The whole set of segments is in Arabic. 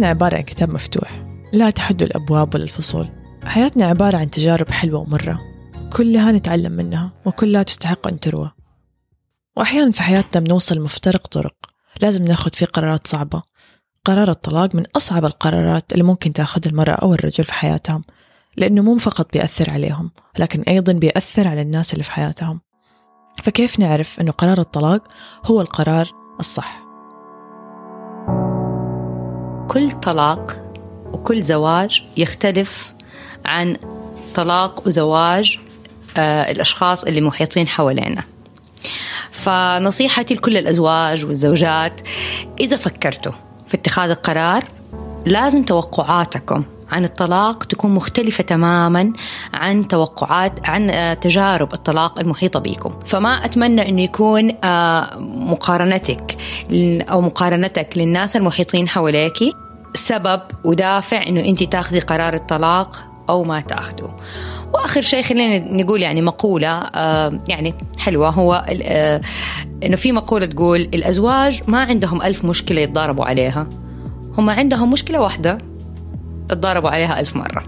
حياتنا عبارة عن كتاب مفتوح لا تحد الأبواب ولا الفصول. حياتنا عبارة عن تجارب حلوة ومرة كلها نتعلم منها وكلها تستحق أن تروى. وأحيانا في حياتنا بنوصل مفترق طرق لازم ناخد فيه قرارات صعبة. قرار الطلاق من أصعب القرارات اللي ممكن تاخذ المرأة أو الرجل في حياتهم لأنه مو فقط بيأثر عليهم لكن أيضا بيأثر على الناس اللي في حياتهم. فكيف نعرف أنه قرار الطلاق هو القرار الصح؟ كل طلاق وكل زواج يختلف عن طلاق وزواج آه الأشخاص اللي محيطين حوالينا. فنصيحتي لكل الأزواج والزوجات إذا فكرتوا في اتخاذ القرار لازم توقعاتكم عن الطلاق تكون مختلفة تماما عن توقعات عن آه، تجارب الطلاق المحيطة بكم فما أتمنى أنه يكون آه، مقارنتك أو مقارنتك للناس المحيطين حواليك. سبب ودافع أنه أنت تاخذي قرار الطلاق أو ما تاخذه. وآخر شيء خلينا نقول يعني مقولة آه يعني حلوة هو آه إنه في مقولة تقول الأزواج ما عندهم ألف مشكلة يتضاربوا عليها. هم عندهم مشكلة واحدة تضاربوا عليها ألف مرة.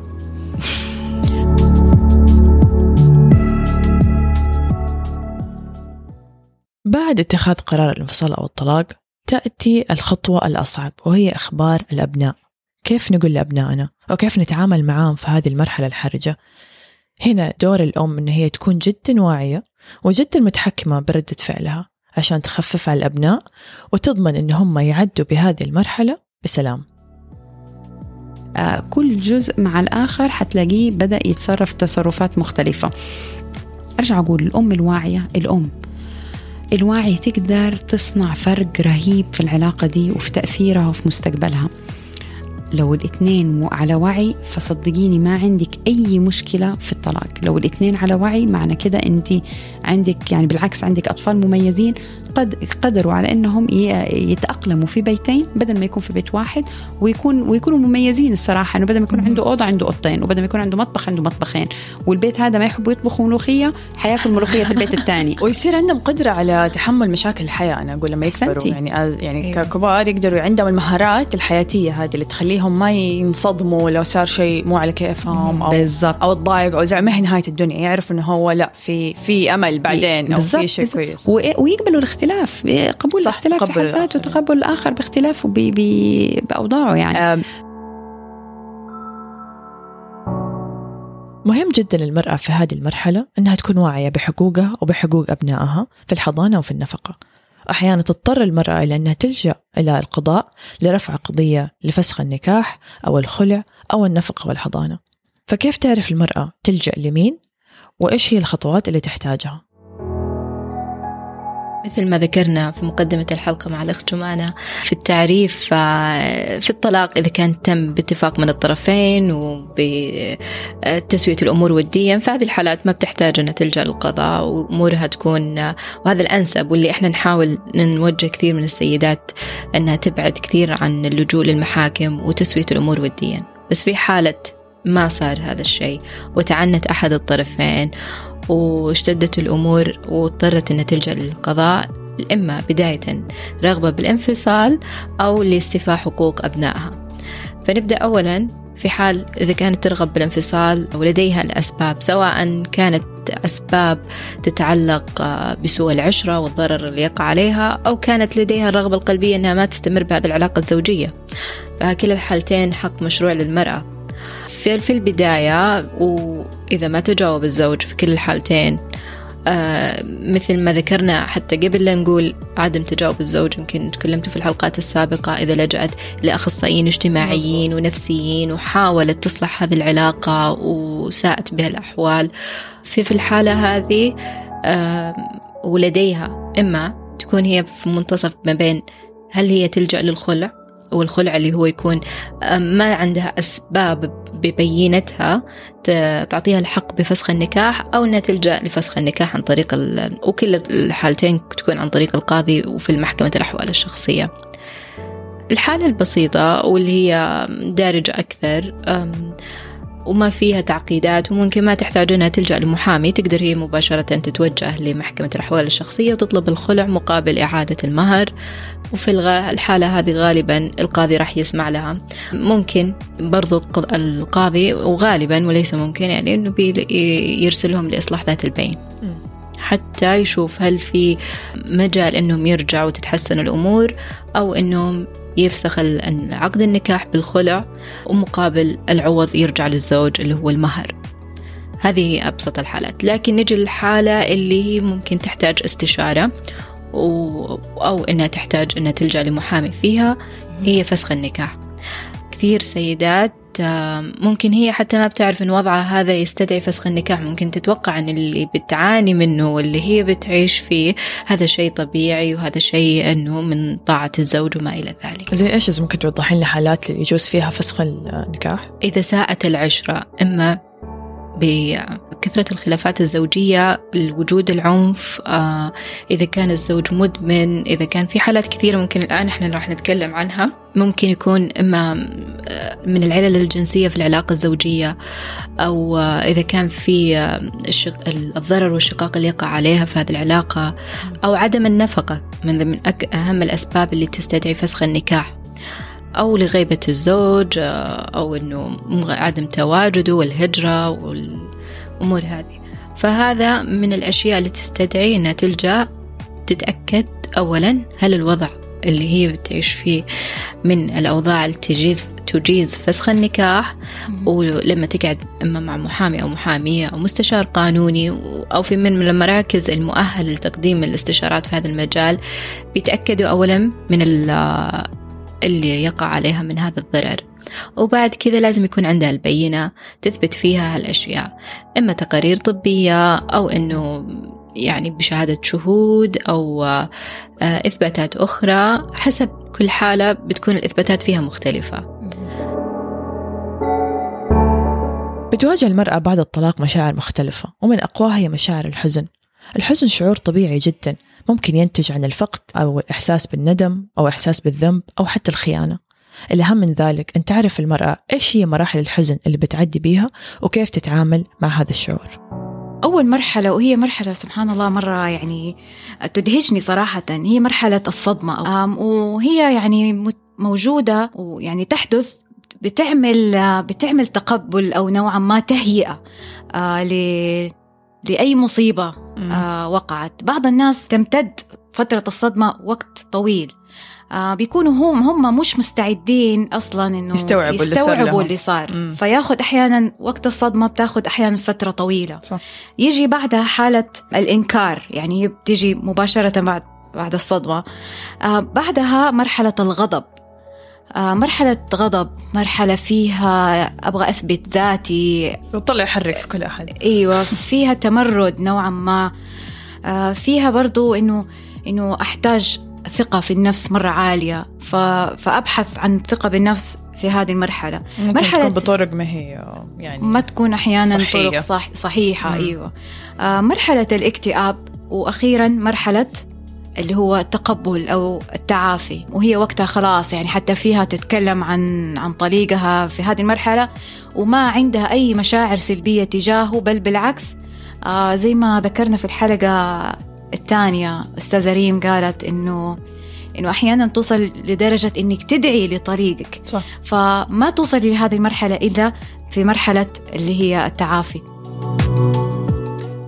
بعد اتخاذ قرار الانفصال أو الطلاق تأتي الخطوة الأصعب وهي إخبار الأبناء. كيف نقول لأبنائنا؟ وكيف نتعامل معاهم في هذه المرحلة الحرجة؟ هنا دور الأم إن هي تكون جدا واعية وجدا متحكمة بردة فعلها عشان تخفف على الأبناء وتضمن إن هم يعدوا بهذه المرحلة بسلام. آه، كل جزء مع الآخر حتلاقيه بدأ يتصرف تصرفات مختلفة. أرجع أقول الأم الواعية الأم. الواعية تقدر تصنع فرق رهيب في العلاقة دي وفي تأثيرها وفي مستقبلها. لو الاثنين على وعي فصدقيني ما عندك أي مشكلة في الطلاق. لو الاثنين على وعي معنى كده أنت عندك يعني بالعكس عندك أطفال مميزين قد قدروا على إنهم يتأقلموا في بيتين بدل ما يكون في بيت واحد ويكون ويكونوا مميزين الصراحة. إنه بدل ما يكون عنده أوضة عنده أوضتين وبدل ما يكون عنده مطبخ عنده مطبخين. والبيت هذا ما يحبوا يطبخوا ملوخية حياكل ملوخية في البيت الثاني. ويصير عندهم قدرة على تحمل مشاكل الحياة أنا أقول لما يكبروا. يعني يعني أيوه. ككبار يقدروا عندهم المهارات الحياتية هذه اللي تخليهم ما ينصدموا لو صار شيء مو على كيفهم أو بالزبط. أو تضايق أو زعل. ما هي نهاية الدنيا. يعرف إنه هو لا في في أمل بعدين أو في شيء كويس. ويقبلوا الاختلاف. قبول الاختلاف في حد وتقبل الآخر باختلافه بأوضاعه يعني. مهم جدا للمرأة في هذه المرحلة أنها تكون واعية بحقوقها وبحقوق أبنائها في الحضانة وفي النفقة. أحيانا تضطر المرأة إلى أنها تلجأ إلى القضاء لرفع قضية لفسخ النكاح أو الخلع أو النفقة والحضانة. فكيف تعرف المرأة تلجأ لمين؟ وإيش هي الخطوات اللي تحتاجها؟ مثل ما ذكرنا في مقدمة الحلقة مع الأخت جمانة في التعريف آه، في الطلاق إذا كان تم باتفاق من الطرفين وبتسوية الأمور وديا فهذه الحالات ما بتحتاج أنها تلجأ للقضاء وأمورها تكون وهذا الأنسب واللي إحنا نحاول نوجه كثير من السيدات أنها تبعد كثير عن اللجوء للمحاكم وتسوية الأمور وديا. بس في حالة ما صار هذا الشيء وتعنت أحد الطرفين واشتدت الأمور واضطرت أنها تلجأ للقضاء إما بداية رغبة بالانفصال أو لاستيفاء حقوق أبنائها. فنبدأ أولا في حال إذا كانت ترغب بالانفصال ولديها الأسباب سواء كانت أسباب تتعلق بسوء العشرة والضرر اللي يقع عليها أو كانت لديها الرغبة القلبية أنها ما تستمر بهذه العلاقة الزوجية. فكلا الحالتين حق مشروع للمرأة. في في البداية وإذا ما تجاوب الزوج في كل الحالتين آه مثل ما ذكرنا حتى قبل لا نقول عدم تجاوب الزوج يمكن تكلمت في الحلقات السابقة إذا لجأت لأخصائيين اجتماعيين ونفسيين وحاولت تصلح هذه العلاقة وساءت بها الأحوال. في في الحالة هذه آه ولديها إما تكون هي في منتصف ما بين هل هي تلجأ للخلع؟ والخلع اللي هو يكون ما عندها أسباب ببينتها تعطيها الحق بفسخ النكاح أو أنها تلجأ لفسخ النكاح عن طريق وكل الحالتين تكون عن طريق القاضي وفي المحكمة الأحوال الشخصية. الحالة البسيطة واللي هي دارجة أكثر وما فيها تعقيدات وممكن ما تحتاج أنها تلجأ لمحامي تقدر هي مباشرة تتوجه لمحكمة الأحوال الشخصية وتطلب الخلع مقابل إعادة المهر. وفي الحالة هذه غالبا القاضي راح يسمع لها. ممكن برضو القاضي وغالبا وليس ممكن يعني أنه يرسلهم لإصلاح ذات البين حتى يشوف هل في مجال إنهم يرجعوا وتتحسن الأمور أو إنهم يفسخ عقد النكاح بالخلع ومقابل العوض يرجع للزوج اللي هو المهر. هذه هي أبسط الحالات. لكن نجي للحالة اللي هي ممكن تحتاج استشارة أو إنها تحتاج إنها تلجأ لمحامي فيها هي فسخ النكاح. كثير سيدات ممكن هي حتى ما بتعرف إن وضعها هذا يستدعي فسخ النكاح ممكن تتوقع إن اللي بتعاني منه واللي هي بتعيش فيه هذا شيء طبيعي وهذا شيء إنه من طاعة الزوج وما إلى ذلك زي إيش ممكن توضحين لي حالات اللي يجوز فيها فسخ النكاح؟ إذا ساءت العشرة إما بكثرة الخلافات الزوجية وجود العنف آه، إذا كان الزوج مدمن إذا كان في حالات كثيرة ممكن الآن إحنا راح نتكلم عنها. ممكن يكون إما آه، من العلل الجنسية في العلاقة الزوجية أو آه، إذا كان في الضرر والشقاق اللي يقع عليها في هذه العلاقة أو عدم النفقة من أهم الأسباب اللي تستدعي فسخ النكاح. أو لغيبة الزوج أو أنه عدم تواجده والهجرة والأمور هذه. فهذا من الأشياء اللي تستدعي أنها تلجأ تتأكد أولا هل الوضع اللي هي بتعيش فيه من الأوضاع اللي تجيز تجيز فسخ النكاح ولما تقعد إما مع محامي أو محامية أو مستشار قانوني أو في من المراكز المؤهلة لتقديم الاستشارات في هذا المجال بيتأكدوا أولا من اللي يقع عليها من هذا الضرر. وبعد كذا لازم يكون عندها البينة تثبت فيها هالأشياء. إما تقارير طبية أو إنه يعني بشهادة شهود أو آه، إثباتات أخرى. حسب كل حالة بتكون الإثباتات فيها مختلفة. بتواجه المرأة بعد الطلاق مشاعر مختلفة ومن أقواها هي مشاعر الحزن. الحزن شعور طبيعي جدا ممكن ينتج عن الفقد أو الإحساس بالندم أو إحساس بالذنب أو حتى الخيانة. الأهم من ذلك أن تعرف المرأة إيش هي مراحل الحزن اللي بتعدي بيها وكيف تتعامل مع هذا الشعور. أول مرحلة وهي مرحلة سبحان الله مرة يعني تدهشني صراحة هي مرحلة الصدمة. وهي يعني موجودة ويعني تحدث بتعمل بتعمل تقبل أو نوعا ما تهيئة آه، لأي مصيبة آه وقعت. بعض الناس تمتد فترة الصدمة وقت طويل. آه بيكونوا هم هم مش مستعدين أصلا إنه يستوعبوا, يستوعبوا اللي صار, اللي صار. فياخذ أحيانا وقت الصدمة بتاخذ أحيانا فترة طويلة. صح. يجي بعدها حالة الإنكار يعني هي بتيجي مباشرة بعد بعد الصدمة. آه بعدها مرحلة الغضب. مرحلة غضب مرحلة فيها أبغى أثبت ذاتي. وطلع يحرك في كل أحد. أيوة فيها تمرد نوعا ما. آه، فيها برضو إنه إنه أحتاج ثقة في النفس مرة عالية. فأبحث عن ثقة بالنفس في هذه المرحلة. ممكن مرحلة تكون بطرق ما هي يعني ما تكون أحيانا صحية. طرق صح صحيحة مم. أيوة. آه، مرحلة الاكتئاب وأخيرا مرحلة اللي هو التقبل أو التعافي. وهي وقتها خلاص يعني حتى فيها تتكلم عن عن طليقها في هذه المرحلة وما عندها أي مشاعر سلبية تجاهه بل بالعكس آه زي ما ذكرنا في الحلقة الثانية أستاذة ريم قالت إنه إنه أحيانا توصل لدرجة إنك تدعي لطريقك. صح. فما توصل لهذه المرحلة إلا في مرحلة اللي هي التعافي.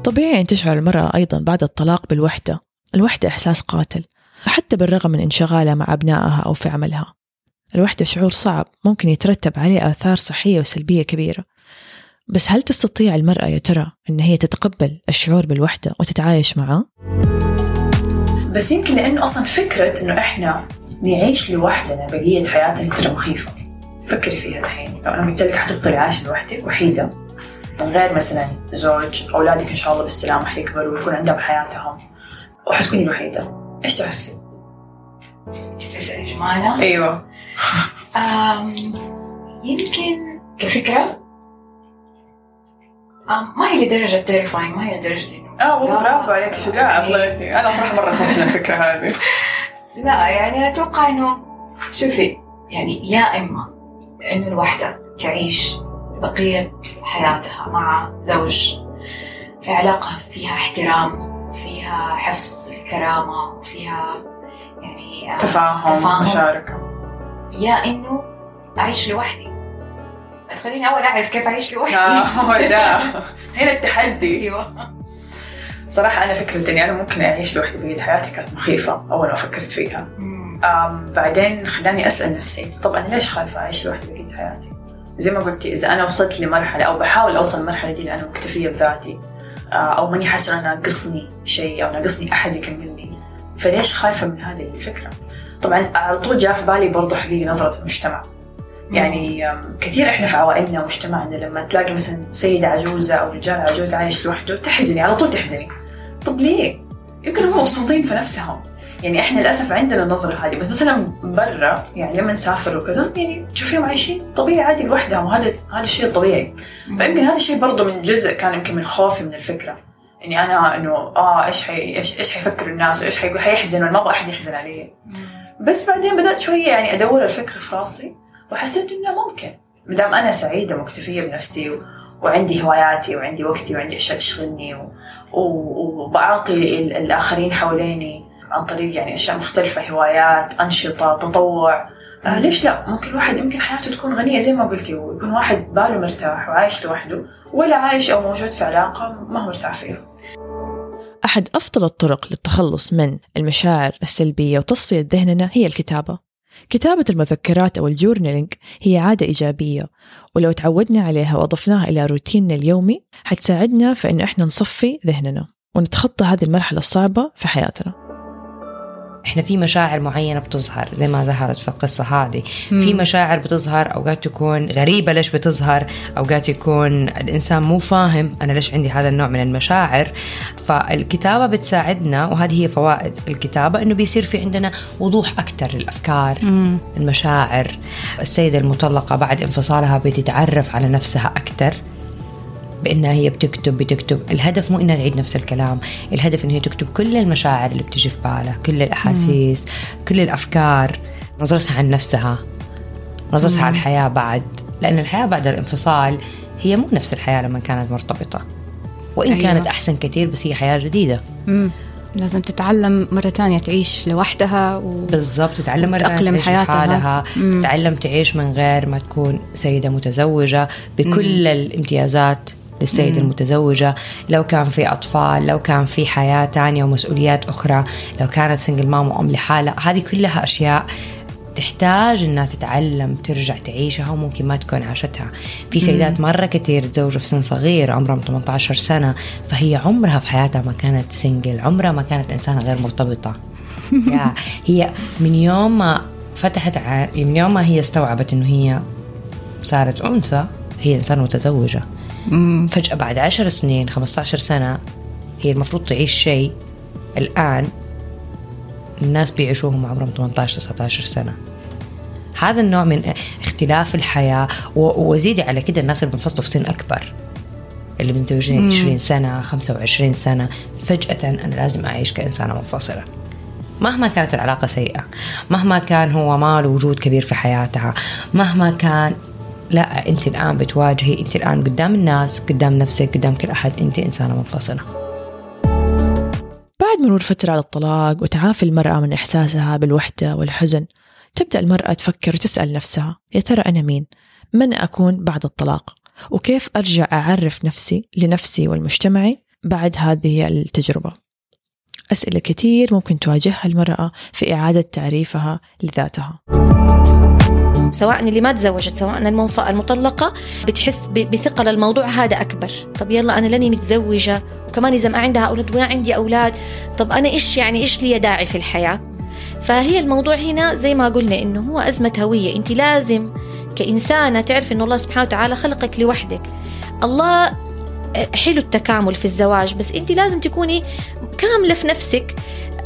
طبيعي أن تشعر المرأة أيضا بعد الطلاق بالوحدة. الوحدة إحساس قاتل حتى بالرغم من انشغالها مع أبنائها أو في عملها. الوحدة شعور صعب ممكن يترتب عليه آثار صحية وسلبية كبيرة. بس هل تستطيع المرأة يا ترى أن هي تتقبل الشعور بالوحدة وتتعايش معه؟ بس يمكن لأنه أصلا فكرة أنه إحنا نعيش لوحدنا بقية حياتنا ترى مخيفة. فكري فيها الحين. لو أنا قلت لك حتفضلي عايشة لوحدك وحيدة. من غير مثلا زوج أولادك إن شاء الله بالسلامة حيكبروا ويكون عندهم حياتهم. وحتكوني الوحيدة إيش تحسي؟ تسألي جمالة؟ أيوة. يمكن كفكرة ما هي لدرجة تيرفاينج ما هي لدرجة إنه آه والله برافو عليك شجاعة طلعتي أنا صراحة مرة خفت من الفكرة هذه. لا يعني أتوقع إنه شوفي يعني يا إما إنه الوحدة تعيش بقية حياتها مع زوج في علاقة فيها احترام فيها حفظ الكرامة وفيها يعني آه، تفاهم, تفاهم. مشاركة. يا إنه أعيش لوحدي. بس خليني أول أعرف كيف أعيش لوحدي. آه، هو ده. هنا التحدي. أيوه. صراحة أنا فكرة إني أنا ممكن أعيش لوحدي بقية حياتي كانت مخيفة أول ما فكرت فيها. بعدين خلاني أسأل نفسي طب أنا ليش خايفة أعيش لوحدي بقية حياتي؟ زي ما قلتي إذا أنا وصلت لمرحلة أو بحاول أوصل للمرحلة دي أنا مكتفية بذاتي. آه، أو ماني حاسة إنه ناقصني شيء أو ناقصني أحد يكملني. فليش خايفة من هذه الفكرة؟ طبعا على طول جاء في بالي برضه حقيقة نظرة المجتمع. يعني كثير إحنا في عوائلنا ومجتمعنا لما تلاقي مثلا سيدة عجوزة أو رجال عجوز عايش لوحده تحزني على طول تحزني. طب ليه؟ يمكن هم مبسوطين في نفسهم. يعني إحنا للأسف عندنا النظرة هذه بس مثلا برا يعني لما نسافر وكذا يعني تشوفيهم عايشين طبيعي عادي لوحدهم وهذا هذا الشيء الطبيعي فيمكن هذا الشيء برضه من جزء كان يمكن من خوفي من الفكرة. اني أنا إنه آه إيش حي إيش إيش حيفكروا الناس؟ وايش حيقول؟ حيحزنوا ما أبغى أحد يحزن علي. بس بعدين بدأت شوية يعني أدور الفكرة في راسي وحسيت إنه ممكن. ما دام أنا سعيدة مكتفيه بنفسي و... وعندي هواياتي وعندي وقتي وعندي أشياء تشغلني و... و... وبعطي ال- الآخرين حواليني عن طريق يعني أشياء مختلفة هوايات أنشطة تطوع. آه ليش لا؟ ممكن الواحد يمكن حياته تكون غنية زي ما قلتي ويكون واحد باله مرتاح وعايش لوحده ولا عايش أو موجود في علاقة ما هو مرتاح فيها. أحد أفضل الطرق للتخلص من المشاعر السلبية وتصفية ذهننا هي الكتابة. كتابة المذكرات أو الجورنالينج هي عادة إيجابية ولو تعودنا عليها وأضفناها إلى روتيننا اليومي حتساعدنا في أنه إحنا نصفي ذهننا ونتخطى هذه المرحلة الصعبة في حياتنا. إحنا في مشاعر معينة بتظهر زي ما ظهرت في القصة هذه. في مشاعر بتظهر أوقات تكون غريبة ليش بتظهر أوقات يكون الإنسان مو فاهم أنا ليش عندي هذا النوع من المشاعر. فالكتابة بتساعدنا وهذه هي فوائد الكتابة إنه بيصير في عندنا وضوح أكثر للأفكار المشاعر. السيدة المطلقة بعد انفصالها بتتعرف على نفسها أكثر بأنها هي بتكتب بتكتب. الهدف مو إنها تعيد نفس الكلام. الهدف إنها هي تكتب كل المشاعر اللي بتجي في بالها كل الأحاسيس كل الأفكار. نظرتها عن نفسها. نظرتها على الحياة بعد. لأن الحياة بعد الانفصال هي مو نفس الحياة لما كانت مرتبطة. وإن أيوة. كانت أحسن كثير بس هي حياة جديدة. مم. لازم تتعلم مرة تانية تعيش لوحدها و... بالضبط تتعلم مرة وتأقلم تعيش حياتها. لحالها. مم. تتعلم تعيش من غير ما تكون سيدة متزوجة. بكل الامتيازات للسيدة المتزوجة لو كان في أطفال لو كان في حياة تانية ومسؤوليات أخرى لو كانت سنجل مام وأم لحالها هذه كلها أشياء تحتاج الناس تتعلم ترجع تعيشها وممكن ما تكون عاشتها. في سيدات مرة كتير تزوجوا في سن صغير عمرهم 18 سنة فهي عمرها في حياتها ما كانت سنجل عمرها ما كانت إنسانة غير مرتبطة. هي من يوم ما فتحت ع... من يوم ما هي استوعبت إنه هي صارت أنثى هي إنسانة متزوجة. فجأة بعد عشر سنين 15 سنة هي المفروض تعيش شيء. الآن الناس بيعيشوهم عمرهم 18 19 سنة. هذا النوع من اختلاف الحياة و- وزيدي على كده الناس اللي بينفصلوا في سن أكبر. اللي متزوجين 20 سنة 25 سنة. فجأة أنا لازم أعيش كإنسانة منفصلة. مهما كانت العلاقة سيئة مهما كان هو ما له وجود كبير في حياتها مهما كان لا أنت الآن بتواجهي أنت الآن قدام الناس قدام نفسك قدام كل أحد أنت إنسانة منفصلة بعد مرور فترة على الطلاق وتعافي المرأة من إحساسها بالوحدة والحزن تبدأ المرأة تفكر وتسأل نفسها يا ترى أنا مين؟ من أكون بعد الطلاق؟ وكيف أرجع أعرف نفسي لنفسي والمجتمعي بعد هذه التجربة؟ أسئلة كتير ممكن تواجهها المرأة في إعادة تعريفها لذاتها سواء اللي ما تزوجت سواء المنف- المطلقة بتحس ب- بثقل الموضوع هذا أكبر. طب يلا أنا لاني متزوجة وكمان إذا ما عندها أولاد وما عندي أولاد طب أنا إيش يعني إيش لي داعي في الحياة؟ فهي الموضوع هنا زي ما قلنا إنه هو أزمة هوية. أنت لازم كإنسانة تعرف إنه الله سبحانه وتعالى خلقك لوحدك. الله حلو التكامل في الزواج بس أنت لازم تكوني كاملة في نفسك.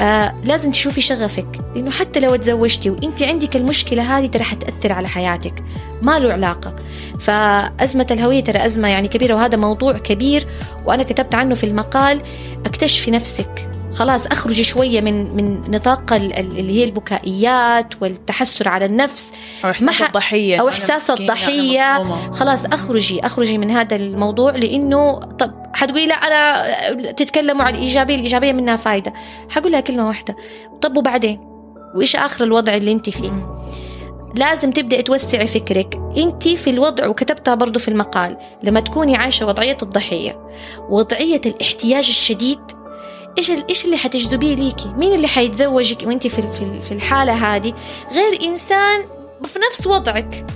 آه لازم تشوفي شغفك لأنه حتى لو تزوجتي وانت عندك المشكلة هذه ترى حتأثر على حياتك. ما له علاقة. فأزمة الهوية ترى أزمة يعني كبيرة وهذا موضوع كبير وأنا كتبت عنه في المقال اكتشفي نفسك. خلاص اخرجي شوية من من نطاق ال- ال- اللي هي البكائيات والتحسر على النفس. أو احساس الضحية أنا الضحية. مظلومة. خلاص أخرجي أخرجي من هذا الموضوع لإنه طب حتقولي لا أنا تتكلموا عن الإيجابية الإيجابية منها فايدة. حقول لها كلمة واحدة. طب وبعدين؟ وإيش آخر الوضع اللي أنت فيه؟ لازم تبدأ توسعي فكرك. أنت في الوضع وكتبتها برضو في المقال لما تكوني عايشة وضعية الضحية وضعية الاحتياج الشديد إيش إيش اللي حتجذبيه ليكي؟ مين اللي حيتزوجك وانت في في الحالة هذه؟ غير إنسان في نفس وضعك.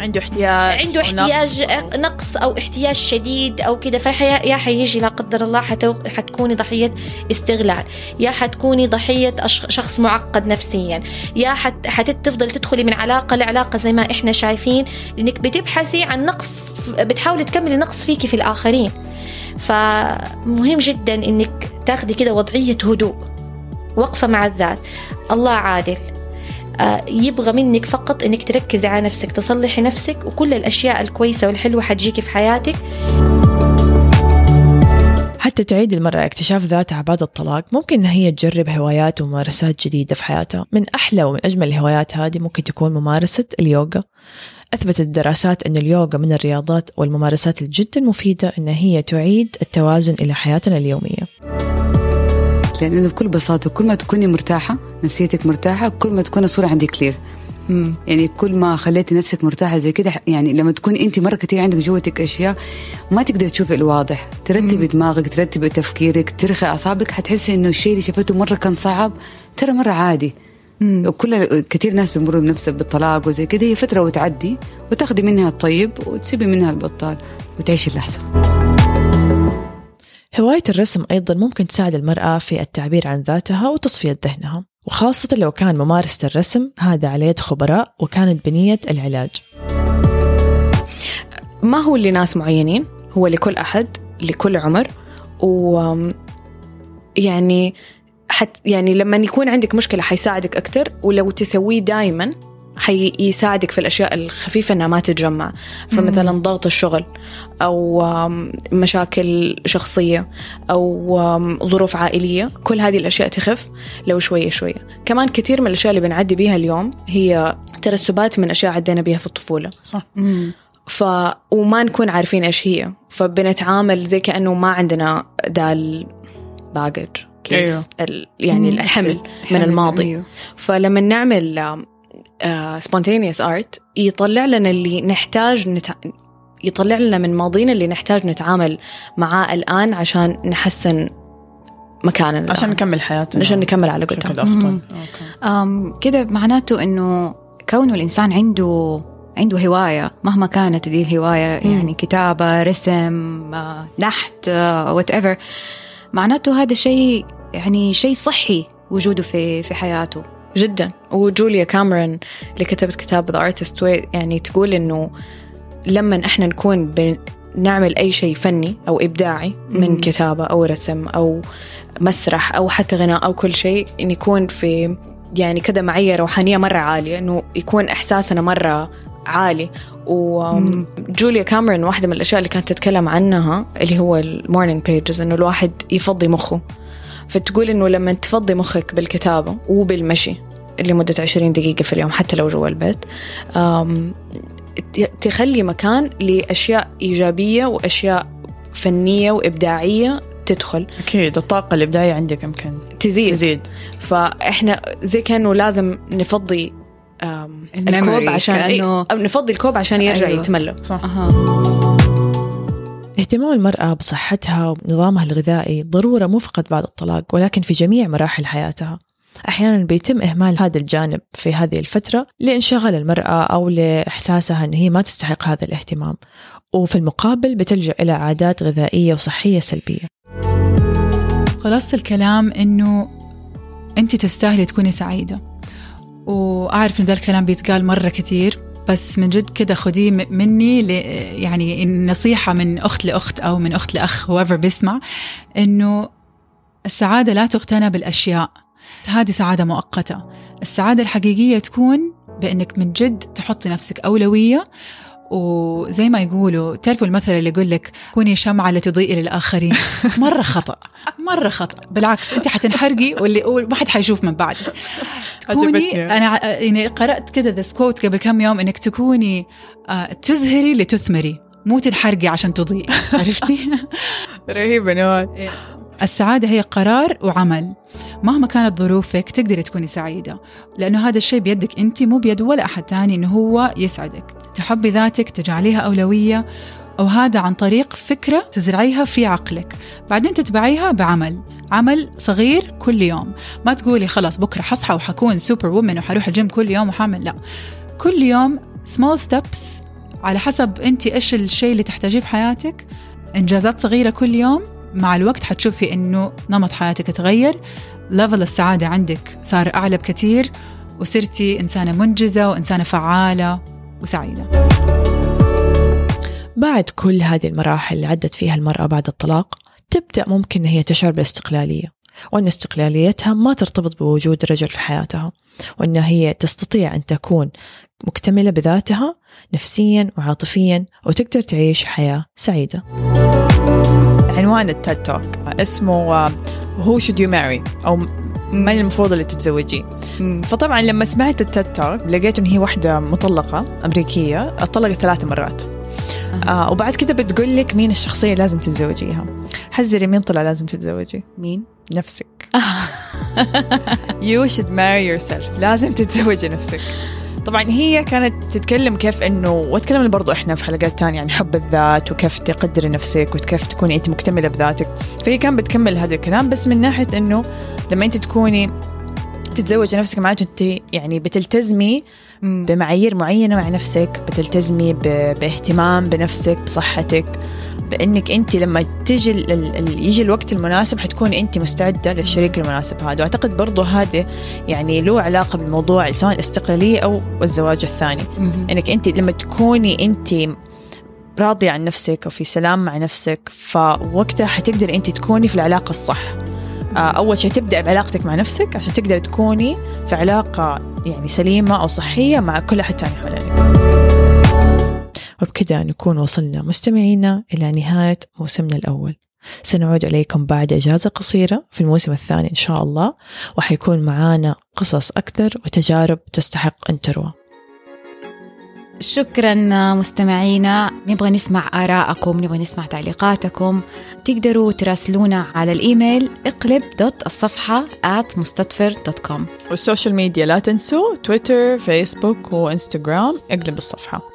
عنده احتياج عنده احتياج نقص نقص أو احتياج شديد أو كده فيا يا حيجي لا قدر الله حتو حتكوني ضحية استغلال يا حتكوني ضحية شخص معقد نفسيا يا حت حتفضل تدخلي من علاقة لعلاقة زي ما إحنا شايفين لأنك بتبحثي عن نقص بتحاولي تكملي نقص فيكي في الآخرين. فمهم جدا إنك تاخدي كده وضعية هدوء وقفة مع الذات. الله عادل. يبغى منك فقط إنك تركزي على نفسك تصلحي نفسك وكل الأشياء الكويسة والحلوة حتجيكي في حياتك. حتى تعيد المرأة اكتشاف ذاتها بعد الطلاق ممكن إن هي تجرب هوايات وممارسات جديدة في حياتها. من أحلى ومن أجمل الهوايات هذه ممكن تكون ممارسة اليوغا. أثبتت الدراسات أن اليوغا من الرياضات والممارسات الجدا مفيدة أن هي تعيد التوازن إلى حياتنا اليومية. لأنه بكل بساطة كل ما تكوني مرتاحة نفسيتك مرتاحة كل ما تكون الصورة عندك كلير مم. يعني كل ما خليتي نفسك مرتاحة زي كده يعني لما تكون انت مرة كثير عندك جوتك أشياء ما تقدر تشوفي الواضح. ترتبي دماغك ترتبي تفكيرك ترخي أعصابك حتحسي إنه الشيء اللي شفته مرة كان صعب ترى مرة عادي. مم. وكل كثير ناس بيمروا بنفس بالطلاق وزي كده هي فترة وتعدي وتاخدي منها الطيب وتسيبي منها البطال وتعيشي اللحظة. هواية الرسم أيضا ممكن تساعد المرأة في التعبير عن ذاتها وتصفية ذهنها وخاصة لو كان ممارسة الرسم هذا على يد خبراء وكانت بنية العلاج. ما هو لناس معينين؟ هو لكل أحد لكل عمر و يعني حت يعني لما يكون عندك مشكلة حيساعدك أكتر ولو تسويه دايما حيساعدك في الأشياء الخفيفة إنها ما تتجمع فمثلا ضغط الشغل أو مشاكل شخصية أو ظروف عائلية كل هذه الأشياء تخف لو شوية شوية كمان كثير من الأشياء اللي بنعدي بيها اليوم هي ترسبات من أشياء عدينا بيها في الطفولة صح مم. ف وما نكون عارفين إيش هي فبنتعامل زي كأنه ما عندنا دال baggage case أيوه. ال يعني مم. الحمل من الماضي أيوه. فلما نعمل spontaneous art يطلع لنا اللي نحتاج نتع... يطلع لنا من ماضينا اللي نحتاج نتعامل معاه الآن عشان نحسن مكاننا عشان. نكمل حياتنا عشان نكمل على بشكل مم. okay. أم كده معناته إنه كونه الإنسان عنده عنده هواية مهما كانت دي الهواية مم. يعني كتابة رسم آه، نحت whatever معناته هذا شيء يعني شيء صحي وجوده في في حياته جدا وجوليا كاميرون اللي كتبت كتاب The Artist's Way تقول إنه لما إحنا نكون بنعمل أي شيء فني أو إبداعي من مم. كتابة أو رسم أو مسرح أو حتى غناء أو كل شيء إن يكون في يعني كذا معية روحانية مرة عالية إنه يكون إحساسنا مرة عالي. وجوليا كاميرون واحدة من الأشياء اللي كانت تتكلم عنها اللي هو المورنينج بيجز إنه الواحد يفضي مخه فتقول إنه لما تفضي مخك بالكتابة وبالمشي لمدة 20 دقيقة في اليوم حتى لو جوا البيت. تخلي مكان لأشياء إيجابية وأشياء فنية وإبداعية تدخل. أكيد الطاقة الإبداعية عندك يمكن تزيد, تزيد. فإحنا زي كأنه لازم نفضي الكوب عشان كأنه- إيه، أو نفضي الكوب عشان يرجع أيوة. يتملى. صح. أها. اهتمام المرأة بصحتها ونظامها الغذائي ضرورة مو فقط بعد الطلاق ولكن في جميع مراحل حياتها. أحيانا بيتم إهمال هذا الجانب في هذه الفترة لانشغال المرأة أو لإحساسها أن هي ما تستحق هذا الاهتمام. وفي المقابل بتلجأ إلى عادات غذائية وصحية سلبية. خلاصة الكلام إنه أنت تستاهلي تكوني سعيدة. وأعرف إنه ده الكلام بيتقال مرة كتير بس من جد كده خديه مني يعني نصيحة من أخت لأخت أو من أخت لأخ whoever بيسمع إنه السعادة لا تقتنى بالأشياء. هذه سعادة مؤقتة. السعادة الحقيقية تكون بأنك من جد تحطي نفسك أولوية وزي ما يقولوا تعرفوا المثل اللي يقول لك كوني شمعة لتضيئي للآخرين. مرة خطأ مرة خطأ. بالعكس أنت حتنحرقي واللي ما حد حيشوف من بعدك تكوني أنا يعني قرأت كذا ذا كوت قبل كم يوم إنك تكوني آه، تزهري لتثمري مو تنحرقي عشان تضيئي. عرفتي؟ رهيبة نوال. السعادة هي قرار وعمل. مهما كانت ظروفك تقدري تكوني سعيدة لأنه هذا الشيء بيدك أنت مو بيد ولا أحد تاني أنه هو يسعدك. تحبي ذاتك تجعليها أولوية وهذا عن طريق فكرة تزرعيها في عقلك. بعدين تتبعيها بعمل. عمل صغير كل يوم. ما تقولي خلاص بكرة حصحى وحكون super woman وحروح الجيم كل يوم وحعمل لا. كل يوم small steps على حسب أنت إيش الشيء اللي تحتاجيه في حياتك. إنجازات صغيرة كل يوم. مع الوقت حتشوفي إنه نمط حياتك تغير. level السعادة عندك صار أعلى بكثير وصرتي إنسانة منجزة وإنسانة فعالة وسعيدة. بعد كل هذه المراحل اللي عدت فيها المرأة بعد الطلاق تبدأ ممكن أن هي تشعر بالاستقلالية وأن استقلاليتها ما ترتبط بوجود الرجل في حياتها وأن هي تستطيع أن تكون مكتملة بذاتها نفسيا وعاطفيا وتقدر تعيش حياة سعيدة. عنوان التيد توك اسمه هو شود يو ماري أو من المفروض اللي تتزوجيه فطبعا لما سمعت التيد توك لقيت إن هي واحدة مطلقة أمريكية اتطلقت ثلاث مرات. آه وبعد كده بتقول لك مين الشخصية اللي لازم تتزوجيها. حذري مين طلع لازم تتزوجي؟ مين؟ نفسك. You should marry yourself. لازم تتزوجي نفسك. طبعا هي كانت تتكلم كيف إنه وتكلمنا برضو إحنا في حلقات تانية عن حب الذات وكيف تقدري نفسك وكيف تكوني أنت مكتملة بذاتك. فهي كان بتكمل هذا الكلام بس من ناحية إنه لما أنت تكوني تتزوجي نفسك معناته أنت يعني بتلتزمي بمعايير معينة مع نفسك بتلتزمي باهتمام بنفسك بصحتك. بإنك أنت لما تيجي يجي الوقت المناسب حتكوني أنت مستعدة للشريك المناسب هذا. وأعتقد برضو هذا يعني له علاقة بالموضوع سواء الاستقلالية أو الزواج الثاني. إنك أنت لما تكوني أنت راضية عن نفسك وفي سلام مع نفسك فوقتها حتقدر أنت تكوني في العلاقة الصح. آه، أول شيء تبدأ بعلاقتك مع نفسك عشان تقدر تكوني في علاقة يعني سليمة أو صحية مع كل أحد تاني حوالينك وبكذا نكون وصلنا مستمعينا إلى نهاية موسمنا الأول. سنعود إليكم بعد إجازة قصيرة في الموسم الثاني إن شاء الله وحيكون معانا قصص أكثر وتجارب تستحق أن تروى. شكرا مستمعينا. نبغى نسمع آراءكم نبغى نسمع تعليقاتكم. تقدروا تراسلونا على الإيميل اقلب dot الصفحة at مستدفر dot com وال social media لا تنسوا تويتر فيسبوك وإنستغرام اقلب الصفحة.